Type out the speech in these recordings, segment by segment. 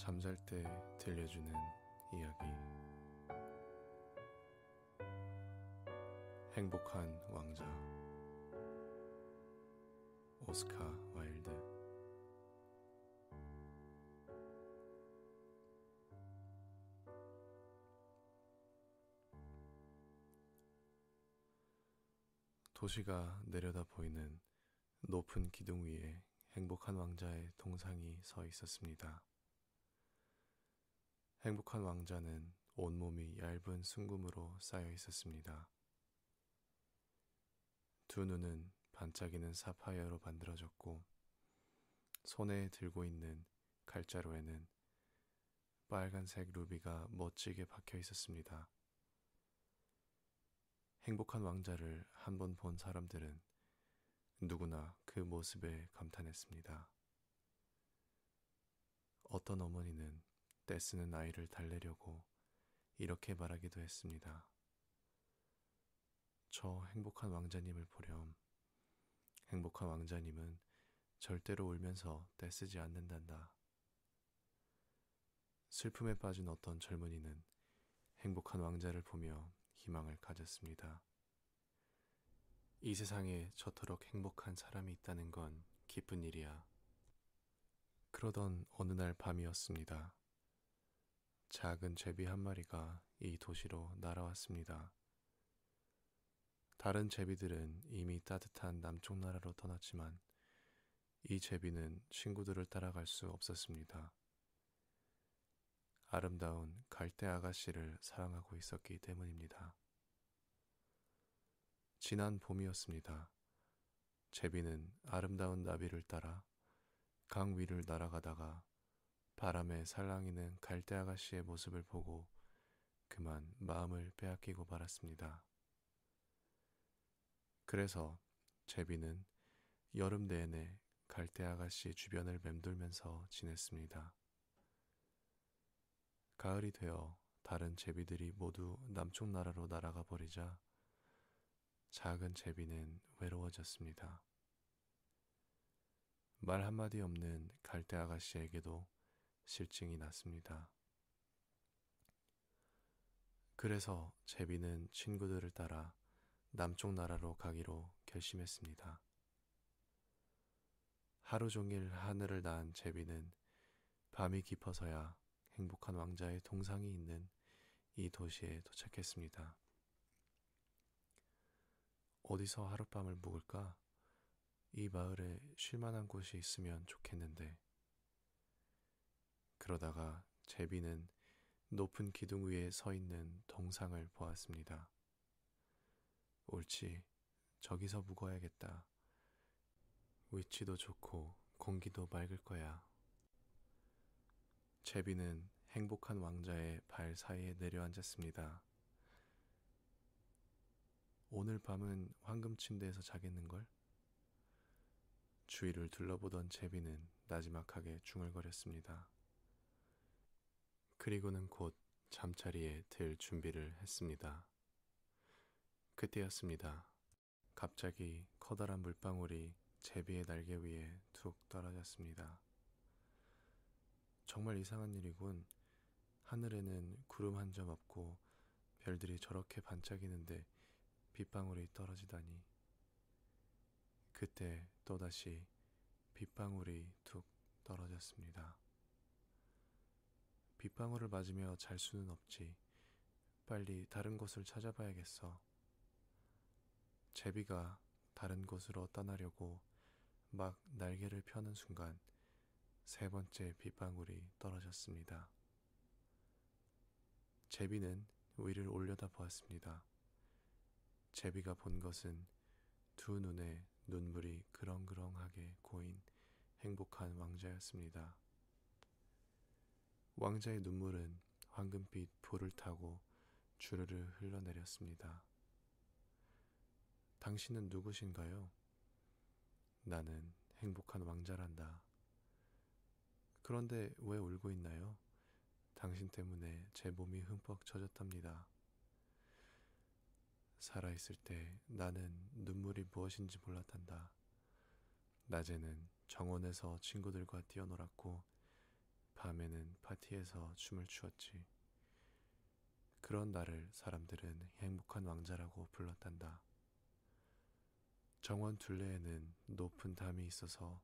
잠잘 때 들려주는 이야기. 행복한 왕자. 오스카 와일드. 도시가 내려다 보이는 높은 기둥 위에 행복한 왕자의 동상이 서 있었습니다. 행복한 왕자는 온몸이 얇은 순금으로 쌓여 있었습니다. 두 눈은 반짝이는 사파이어로 만들어졌고, 손에 들고 있는 칼자루에는 빨간색 루비가 멋지게 박혀 있었습니다. 행복한 왕자를 한 번 본 사람들은 누구나 그 모습에 감탄했습니다. 어떤 어머니는 떼쓰는 아이를 달래려고 이렇게 말하기도 했습니다. 저 행복한 왕자님을 보렴. 행복한 왕자님은 절대로 울면서 떼쓰지 않는단다. 슬픔에 빠진 어떤 젊은이는 행복한 왕자를 보며 희망을 가졌습니다. 이 세상에 저토록 행복한 사람이 있다는 건 기쁜 일이야. 그러던 어느 날 밤이었습니다. 작은 제비 한 마리가 이 도시로 날아왔습니다. 다른 제비들은 이미 따뜻한 남쪽 나라로 떠났지만 이 제비는 친구들을 따라갈 수 없었습니다. 아름다운 갈대 아가씨를 사랑하고 있었기 때문입니다. 지난 봄이었습니다. 제비는 아름다운 나비를 따라 강 위를 날아가다가 바람에 살랑이는 갈대 아가씨의 모습을 보고 그만 마음을 빼앗기고 말았습니다. 그래서 제비는 여름 내내 갈대 아가씨 주변을 맴돌면서 지냈습니다. 가을이 되어 다른 제비들이 모두 남쪽 나라로 날아가 버리자 작은 제비는 외로워졌습니다. 말 한마디 없는 갈대 아가씨에게도 실증이 났습니다. 그래서 제비는 친구들을 따라 남쪽 나라로 가기로 결심했습니다. 하루 종일 하늘을 난 제비는 밤이 깊어서야 행복한 왕자의 동상이 있는 이 도시에 도착했습니다. 어디서 하룻밤을 묵을까? 이 마을에 쉴만한 곳이 있으면 좋겠는데. 그러다가 제비는 높은 기둥 위에 서 있는 동상을 보았습니다. 옳지, 저기서 묵어야겠다. 위치도 좋고 공기도 맑을 거야. 제비는 행복한 왕자의 발 사이에 내려앉았습니다. 오늘 밤은 황금 침대에서 자겠는걸? 주위를 둘러보던 제비는 나지막하게 중얼거렸습니다. 그리고는 곧 잠자리에 들 준비를 했습니다. 그때였습니다. 갑자기 커다란 물방울이 제비의 날개 위에 툭 떨어졌습니다. 정말 이상한 일이군. 하늘에는 구름 한 점 없고 별들이 저렇게 반짝이는데 빗방울이 떨어지다니. 그때 또다시 빗방울이 툭 떨어졌습니다. 빗방울을 맞으며 잘 수는 없지. 빨리 다른 곳을 찾아봐야겠어. 제비가 다른 곳으로 떠나려고 막 날개를 펴는 순간 세 번째 빗방울이 떨어졌습니다. 제비는 위를 올려다 보았습니다. 제비가 본 것은 두 눈에 눈물이 그렁그렁하게 고인 행복한 왕자였습니다. 왕자의 눈물은 황금빛 불을 타고 주르르 흘러내렸습니다. 당신은 누구신가요? 나는 행복한 왕자란다. 그런데 왜 울고 있나요? 당신 때문에 제 몸이 흠뻑 젖었답니다. 살아있을 때 나는 눈물이 무엇인지 몰랐단다. 낮에는 정원에서 친구들과 뛰어놀았고, 밤에는 파티에서 춤을 추었지. 그런 나를 사람들은 행복한 왕자라고 불렀단다. 정원 둘레에는 높은 담이 있어서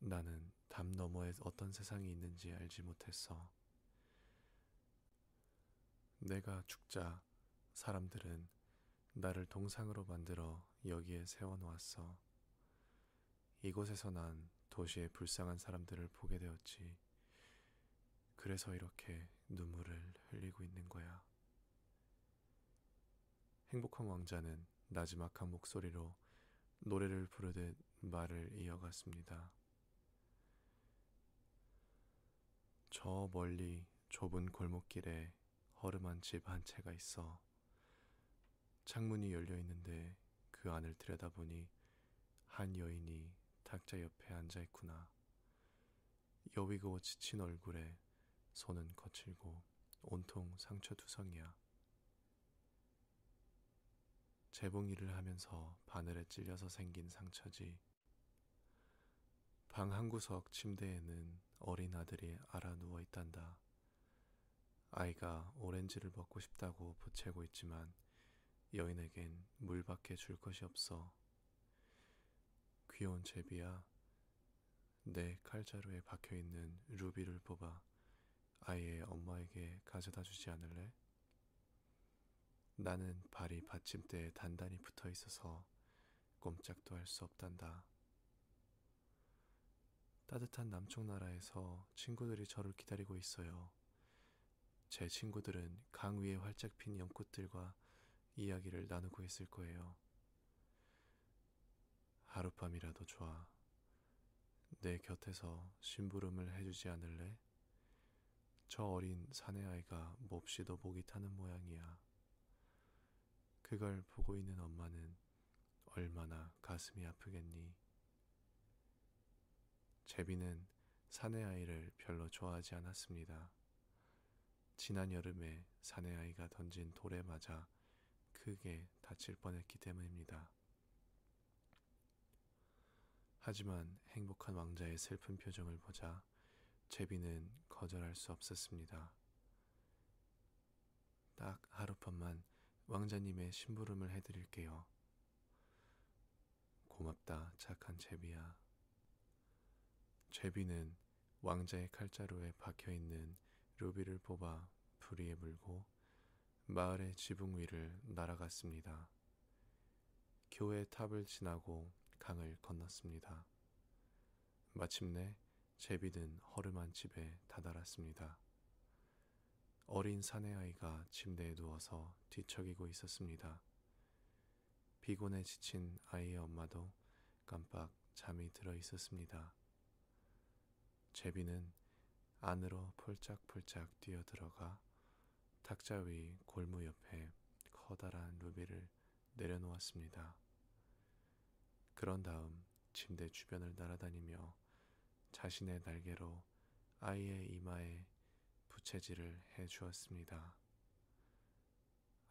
나는 담 너머에 어떤 세상이 있는지 알지 못했어. 내가 죽자 사람들은 나를 동상으로 만들어 여기에 세워놓았어. 이곳에서 난 도시의 불쌍한 사람들을 보게 되었지. 그래서 이렇게 눈물을 흘리고 있는 거야. 행복한 왕자는 나지막한 목소리로 노래를 부르듯 말을 이어갔습니다. 저 멀리 좁은 골목길에 허름한 집 한 채가 있어. 창문이 열려 있는데 그 안을 들여다보니 한 여인이 탁자 옆에 앉아 있구나. 여위고 지친 얼굴에 손은 거칠고 온통 상처투성이야. 재봉 일을 하면서 바늘에 찔려서 생긴 상처지. 방 한 구석 침대에는 어린 아들이 알아 누워 있단다. 아이가 오렌지를 먹고 싶다고 보채고 있지만 여인에겐 물밖에 줄 것이 없어. 귀여운 제비야, 내 칼자루에 박혀 있는 루비를 뽑아 아이의 엄마에게 가져다 주지 않을래? 나는 발이 받침대에 단단히 붙어 있어서 꼼짝도 할 수 없단다. 따뜻한 남쪽 나라에서 친구들이 저를 기다리고 있어요. 제 친구들은 강 위에 활짝 핀 연꽃들과 이야기를 나누고 있을 거예요. 하룻밤이라도 좋아. 내 곁에서 심부름을 해주지 않을래? 저 어린 사내아이가 몹시도 목이 타는 모양이야. 그걸 보고 있는 엄마는 얼마나 가슴이 아프겠니? 제비는 사내아이를 별로 좋아하지 않았습니다. 지난 여름에 사내아이가 던진 돌에 맞아 크게 다칠 뻔했기 때문입니다. 하지만 행복한 왕자의 슬픈 표정을 보자 제비는 거절할 수 없었습니다. 딱 하룻밤만 왕자님의 심부름을 해드릴게요. 고맙다, 착한 제비야. 제비는 왕자의 칼자루에 박혀 있는 루비를 뽑아 불 위에 물고 마을의 지붕 위를 날아갔습니다. 교회 탑을 지나고 강을 건넜습니다. 마침내 제비든 허름한 집에 다다랐습니다. 어린 사내아이가 침대에 누워서 뒤척이고 있었습니다. 피곤에 지친 아이의 엄마도 깜빡 잠이 들어 있었습니다. 제비는 안으로 폴짝폴짝 뛰어들어가 탁자 위 골무 옆에 커다란 루비를 내려놓았습니다. 그런 다음 침대 주변을 날아다니며 자신의 날개로 아이의 이마에 부채질을 해 주었습니다.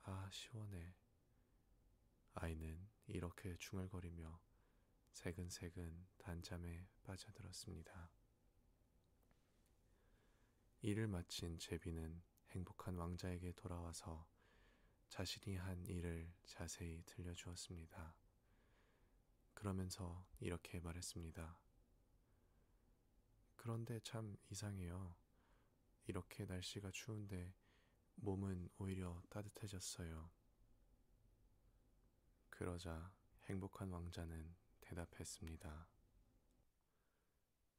아, 시원해. 아이는 이렇게 중얼거리며 새근새근 단잠에 빠져들었습니다. 일을 마친 제비는 행복한 왕자에게 돌아와서 자신이 한 일을 자세히 들려주었습니다. 그러면서 이렇게 말했습니다. 그런데 참 이상해요. 이렇게 날씨가 추운데 몸은 오히려 따뜻해졌어요. 그러자 행복한 왕자는 대답했습니다.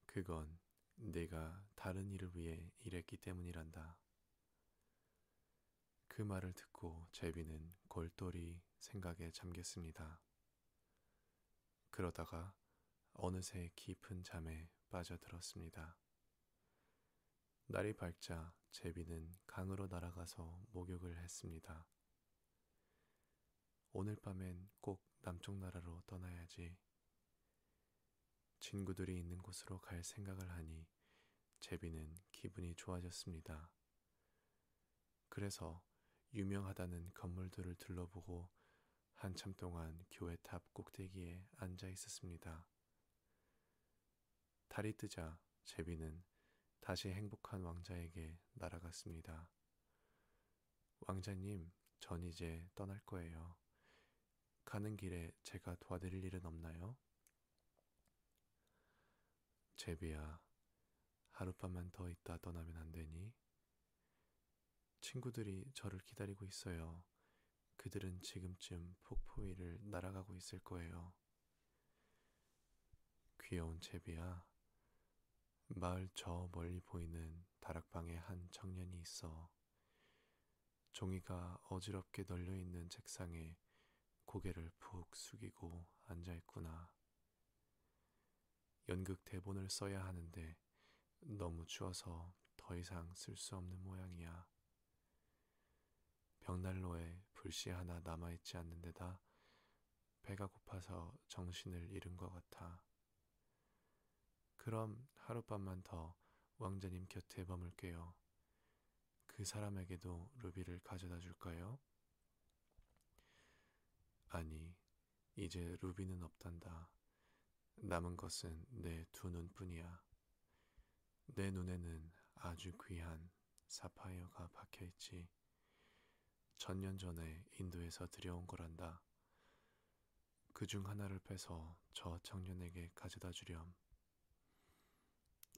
그건 네가 다른 일을 위해 일했기 때문이란다. 그 말을 듣고 제비는 골똘히 생각에 잠겼습니다. 그러다가 어느새 깊은 잠에 빠져들었습니다. 날이 밝자 제비는 강으로 날아가서 목욕을 했습니다. 오늘 밤엔 꼭 남쪽 나라로 떠나야지. 친구들이 있는 곳으로 갈 생각을 하니 제비는 기분이 좋아졌습니다. 그래서 유명하다는 건물들을 둘러보고 한참 동안 교회 탑 꼭대기에 앉아 있었습니다. 달이 뜨자 제비는 다시 행복한 왕자에게 날아갔습니다. 왕자님, 전 이제 떠날 거예요. 가는 길에 제가 도와드릴 일은 없나요? 제비야, 하룻밤만 더 있다 떠나면 안 되니? 친구들이 저를 기다리고 있어요. 그들은 지금쯤 폭포 위를 날아가고 있을 거예요. 귀여운 제비야, 마을 저 멀리 보이는 다락방에 한 청년이 있어. 종이가 어지럽게 널려 있는 책상에 고개를 푹 숙이고 앉아 있구나. 연극 대본을 써야 하는데 너무 추워서 더 이상 쓸 수 없는 모양이야. 벽난로에 불씨 하나 남아있지 않는 데다 배가 고파서 정신을 잃은 것 같아. 그럼 하룻밤만 더 왕자님 곁에 머물게요. 그 사람에게도 루비를 가져다 줄까요? 아니, 이제 루비는 없단다. 남은 것은 내 두 눈뿐이야. 내 눈에는 아주 귀한 사파이어가 박혀 있지. 천년 전에 인도에서 들여온 거란다. 그 중 하나를 빼서 저 청년에게 가져다 주렴.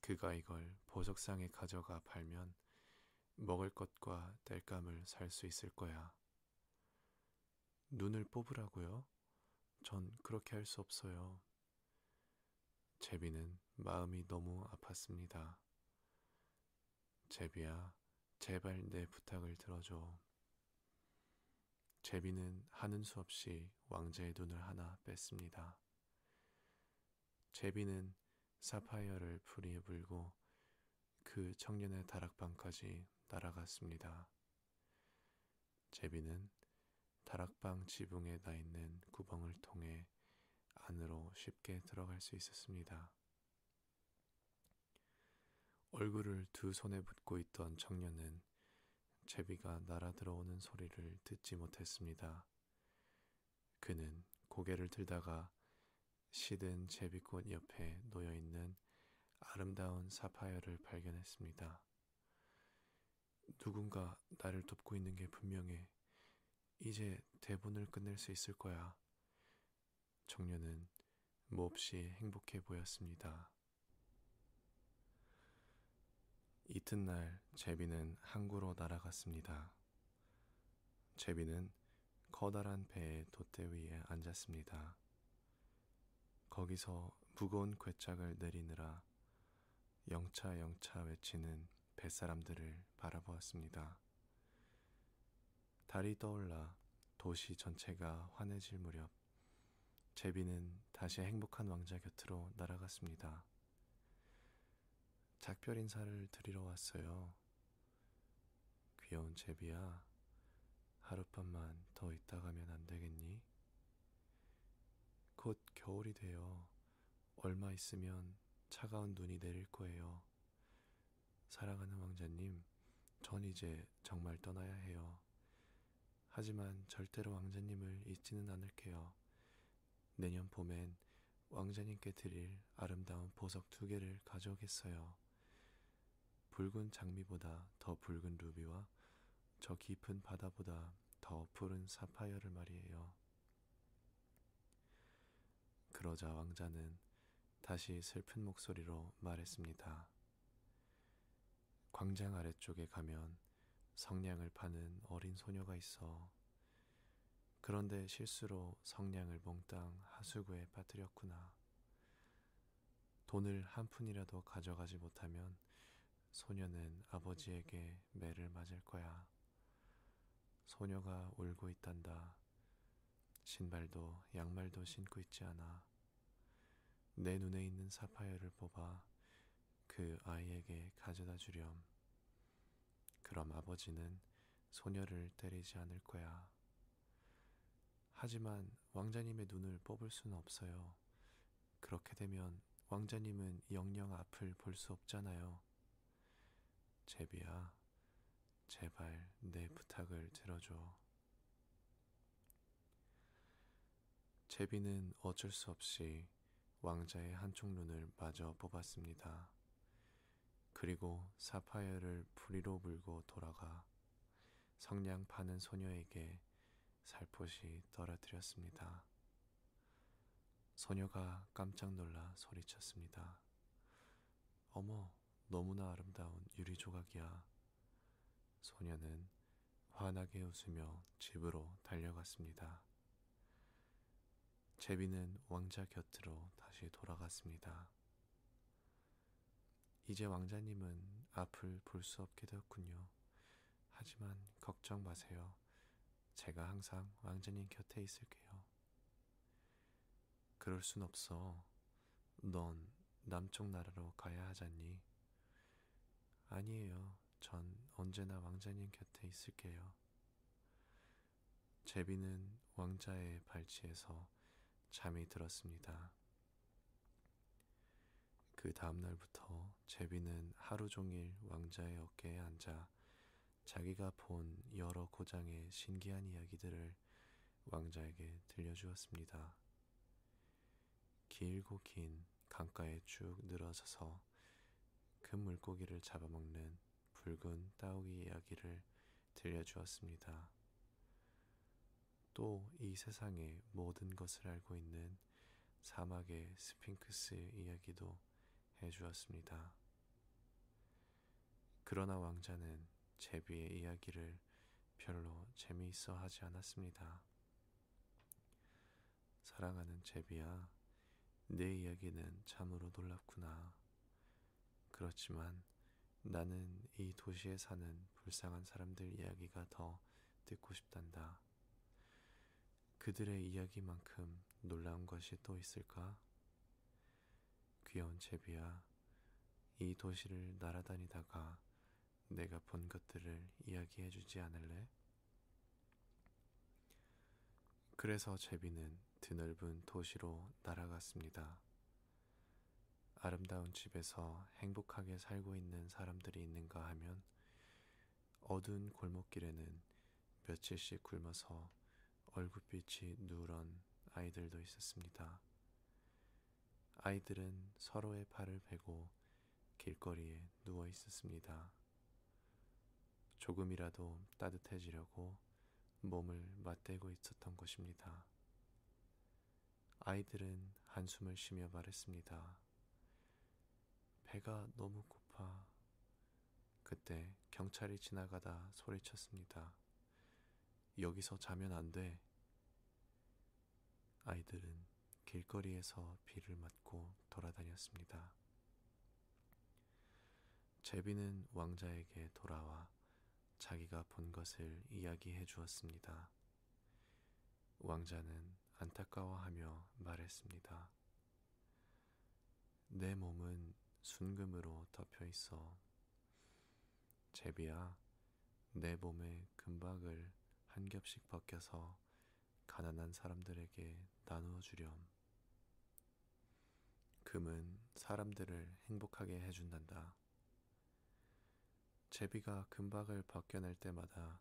그가 이걸 보석상에 가져가 팔면 먹을 것과 땔감을 살 수 있을 거야. 눈을 뽑으라고요? 전 그렇게 할 수 없어요. 제비는 마음이 너무 아팠습니다. 제비야, 제발 내 부탁을 들어줘. 제비는 하는 수 없이 왕자의 눈을 하나 뺐습니다. 제비는 사파이어를 풀이에 불고 그 청년의 다락방까지 날아갔습니다. 제비는 다락방 지붕에 나 있는 구멍을 통해 안으로 쉽게 들어갈 수 있었습니다. 얼굴을 두 손에 붙고 있던 청년은 제비가 날아 들어오는 소리를 듣지 못했습니다. 그는 고개를 들다가 시든 제비꽃 옆에 놓여 있는 아름다운 사파이어를 발견했습니다. 누군가 나를 돕고 있는 게 분명해. 이제 대본을 끝낼 수 있을 거야. 청년은 몹시 행복해 보였습니다. 이튿날 제비는 항구로 날아갔습니다. 제비는 커다란 배의 돛대 위에 앉았습니다. 거기서 무거운 괴짝을 내리느라 영차 영차 외치는 뱃사람들을 바라보았습니다. 달이 떠올라 도시 전체가 환해질 무렵 제비는 다시 행복한 왕자 곁으로 날아갔습니다. 작별 인사를 드리러 왔어요. 귀여운 제비야, 하룻밤만 더 있다 가면 안 되겠니? 곧 겨울이 되어 얼마 있으면 차가운 눈이 내릴 거예요. 사랑하는 왕자님, 전 이제 정말 떠나야 해요. 하지만 절대로 왕자님을 잊지는 않을게요. 내년 봄엔 왕자님께 드릴 아름다운 보석 두 개를 가져오겠어요. 붉은 장미보다 더 붉은 루비와 저 깊은 바다보다 더 푸른 사파이어를 말이에요. 그러자 왕자는 다시 슬픈 목소리로 말했습니다. 광장 아래쪽에 가면 성냥을 파는 어린 소녀가 있어. 그런데 실수로 성냥을 몽땅 하수구에 빠뜨렸구나. 돈을 한 푼이라도 가져가지 못하면 소녀는 아버지에게 매를 맞을 거야. 소녀가 울고 있단다. 신발도 양말도 신고 있지 않아. 내 눈에 있는 사파이어를 뽑아 그 아이에게 가져다 주렴. 그럼 아버지는 소녀를 때리지 않을 거야. 하지만 왕자님의 눈을 뽑을 수는 없어요. 그렇게 되면 왕자님은 영영 앞을 볼 수 없잖아요. 제비야, 제발 내 부탁을 들어줘. 제비는 어쩔 수 없이 왕자의 한쪽 눈을 마저 뽑았습니다. 그리고 사파이어를 부리로 물고 돌아가 성냥 파는 소녀에게 살포시 떨어뜨렸습니다. 소녀가 깜짝 놀라 소리쳤습니다. 어머, 너무나 아름다운 유리 조각이야. 소녀는 환하게 웃으며 집으로 달려갔습니다. 제비는 왕자 곁으로 다시 돌아갔습니다. 이제 왕자님은 앞을 볼 수 없게 되었군요. 하지만 걱정 마세요. 제가 항상 왕자님 곁에 있을게요. 그럴 순 없어. 넌 남쪽 나라로 가야 하잖니? 아니에요. 전 언제나 왕자님 곁에 있을게요. 제비는 왕자의 발치에서 잠이 들었습니다. 그 다음날부터 제비는 하루 종일 왕자의 어깨에 앉아 자기가 본 여러 고장의 신기한 이야기들을 왕자에게 들려주었습니다. 길고 긴 강가에 쭉 늘어져서 큰 물고기를 잡아먹는 붉은 따오기 이야기를 들려주었습니다. 또 이 세상의 모든 것을 알고 있는 사막의 스핑크스 이야기도 해주었습니다. 그러나 왕자는 제비의 이야기를 별로 재미있어 하지 않았습니다. 사랑하는 제비야, 내 이야기는 참으로 놀랍구나. 그렇지만 나는 이 도시에 사는 불쌍한 사람들 이야기가 더 듣고 싶단다. 그들의 이야기만큼 놀라운 것이 또 있을까? 귀여운 제비야, 이 도시를 날아다니다가 내가 본 것들을 이야기해 주지 않을래? 그래서 제비는 드넓은 도시로 날아갔습니다. 아름다운 집에서 행복하게 살고 있는 사람들이 있는가 하면 어두운 골목길에는 며칠씩 굶어서 얼굴빛이 누런 아이들도 있었습니다. 아이들은 서로의 팔을 베고 길거리에 누워 있었습니다. 조금이라도 따뜻해지려고 몸을 맞대고 있었던 것입니다. 아이들은 한숨을 쉬며 말했습니다. 배가 너무 고파. 그때 경찰이 지나가다 소리쳤습니다. 여기서 자면 안 돼. 아이들은 길거리에서 비를 맞고 돌아다녔습니다. 제비는 왕자에게 돌아와 자기가 본 것을 이야기해 주었습니다. 왕자는 안타까워하며 말했습니다. 내 몸은 순금으로 덮여 있어. 제비야, 내 몸의 금박을 한 겹씩 벗겨서 가난한 사람들에게 나누어 주렴. 금은 사람들을 행복하게 해준단다. 제비가 금박을 벗겨낼 때마다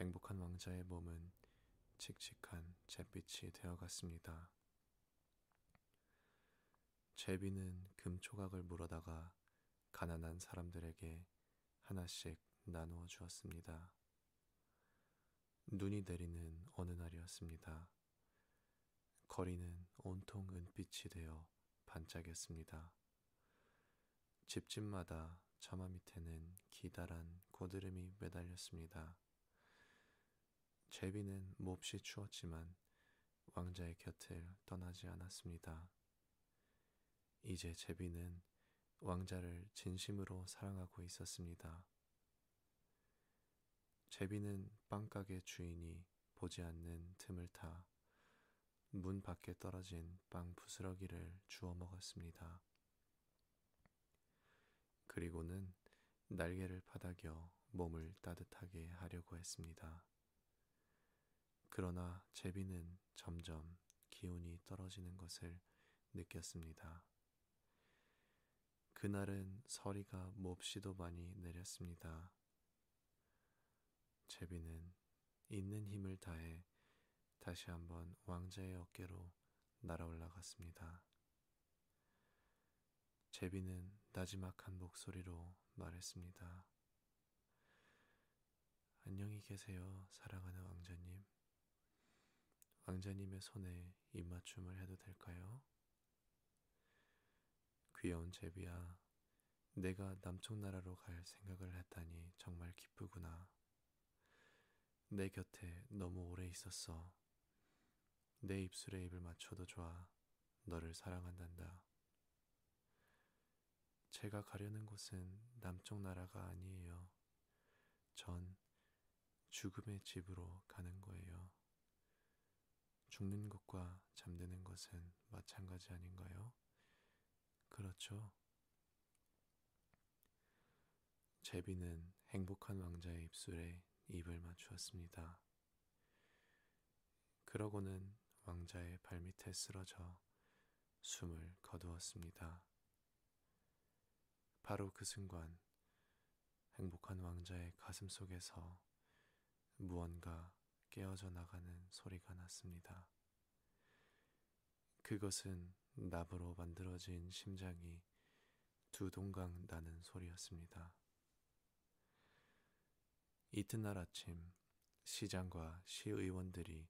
행복한 왕자의 몸은 칙칙한 잿빛이 되어갔습니다. 제비는 금초각을 물어다가 가난한 사람들에게 하나씩 나누어 주었습니다. 눈이 내리는 어느 날이었습니다. 거리는 온통 은빛이 되어 반짝였습니다. 집집마다 처마 밑에는 기다란 고드름이 매달렸습니다. 제비는 몹시 추웠지만 왕자의 곁을 떠나지 않았습니다. 이제 제비는 왕자를 진심으로 사랑하고 있었습니다. 제비는 빵가게 주인이 보지 않는 틈을 타 문 밖에 떨어진 빵 부스러기를 주워 먹었습니다. 그리고는 날개를 파닥여 몸을 따뜻하게 하려고 했습니다. 그러나 제비는 점점 기운이 떨어지는 것을 느꼈습니다. 그날은 서리가 몹시도 많이 내렸습니다. 제비는 있는 힘을 다해 다시 한번 왕자의 어깨로 날아 올라갔습니다. 제비는 나지막한 목소리로 말했습니다. 안녕히 계세요, 사랑하는 왕자님. 왕자님의 손에 입맞춤을 해도 될까요? 귀여운 제비야, 내가 남쪽 나라로 갈 생각을 했다니 정말 기쁘구나. 내 곁에 너무 오래 있었어. 내 입술에 입을 맞춰도 좋아. 너를 사랑한단다. 제가 가려는 곳은 남쪽 나라가 아니에요. 전 죽음의 집으로 가는 거예요. 죽는 것과 잠드는 것은 마찬가지 아닌가요? 그렇죠. 제비는 행복한 왕자의 입술에 입을 맞추었습니다. 그러고는 왕자의 발밑에 쓰러져 숨을 거두었습니다. 바로 그 순간 행복한 왕자의 가슴 속에서 무언가 깨어져 나가는 소리가 났습니다. 그것은 납으로 만들어진 심장이 두 동강 나는 소리였습니다. 이튿날 아침 시장과 시의원들이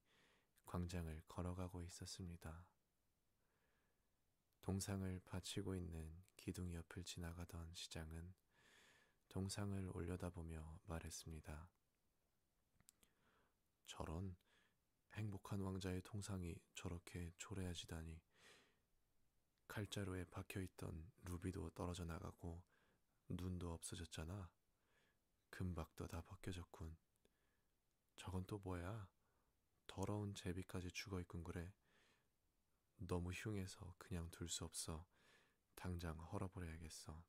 광장을 걸어가고 있었습니다. 동상을 바치고 있는 기둥 옆을 지나가던 시장은 동상을 올려다보며 말했습니다. 저런 행복한 왕자의 통상이 저렇게 초래해지다니 칼자루에 박혀있던 루비도 떨어져 나가고 눈도 없어졌잖아. 금박도 다 벗겨졌군. 저건 또 뭐야? 더러운 제비까지 죽어있군 그래. 너무 흉해서 그냥 둘 수 없어. 당장 헐어버려야겠어.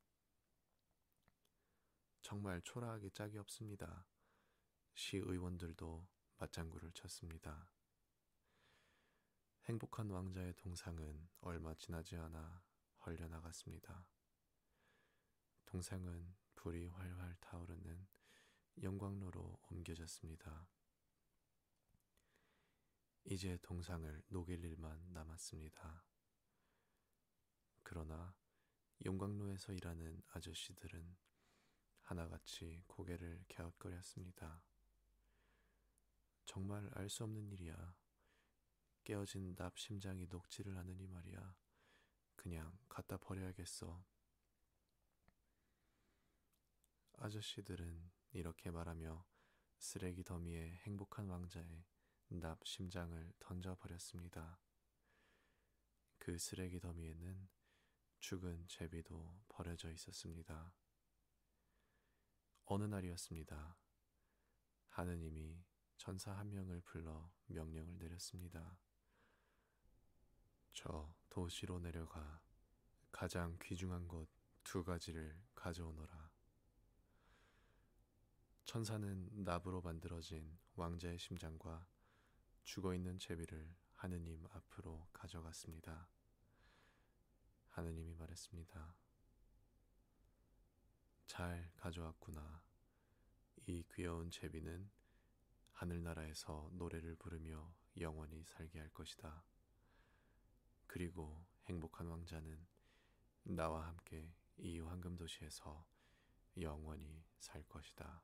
정말 초라하기 짝이 없습니다. 시 의원들도 맞장구를 쳤습니다. 행복한 왕자의 동상은 얼마 지나지 않아 헐려나갔습니다. 동상은 불이 활활 타오르는 영광로로 옮겨졌습니다. 이제 동상을 녹일 일만 남았습니다. 그러나 용광로에서 일하는 아저씨들은 하나같이 고개를 갸웃거렸습니다. 정말 알 수 없는 일이야. 깨어진 납 심장이 녹지를 않으니 말이야. 그냥 갖다 버려야겠어. 아저씨들은 이렇게 말하며 쓰레기 더미에 행복한 왕자의 납 심장을 던져버렸습니다. 그 쓰레기 더미에는 죽은 제비도 버려져 있었습니다. 어느 날이었습니다. 하느님이 전사 한 명을 불러 명령을 내렸습니다. 저 도시로 내려가 가장 귀중한 것 두 가지를 가져오너라. 천사는 납으로 만들어진 왕자의 심장과 죽어 있는 제비를 하느님 앞으로 가져갔습니다. 하느님이 말했습니다. 잘 가져왔구나. 이 귀여운 제비는 하늘나라에서 노래를 부르며 영원히 살게 할 것이다. 그리고 행복한 왕자는 나와 함께 이 황금 도시에서 영원히 살 것이다.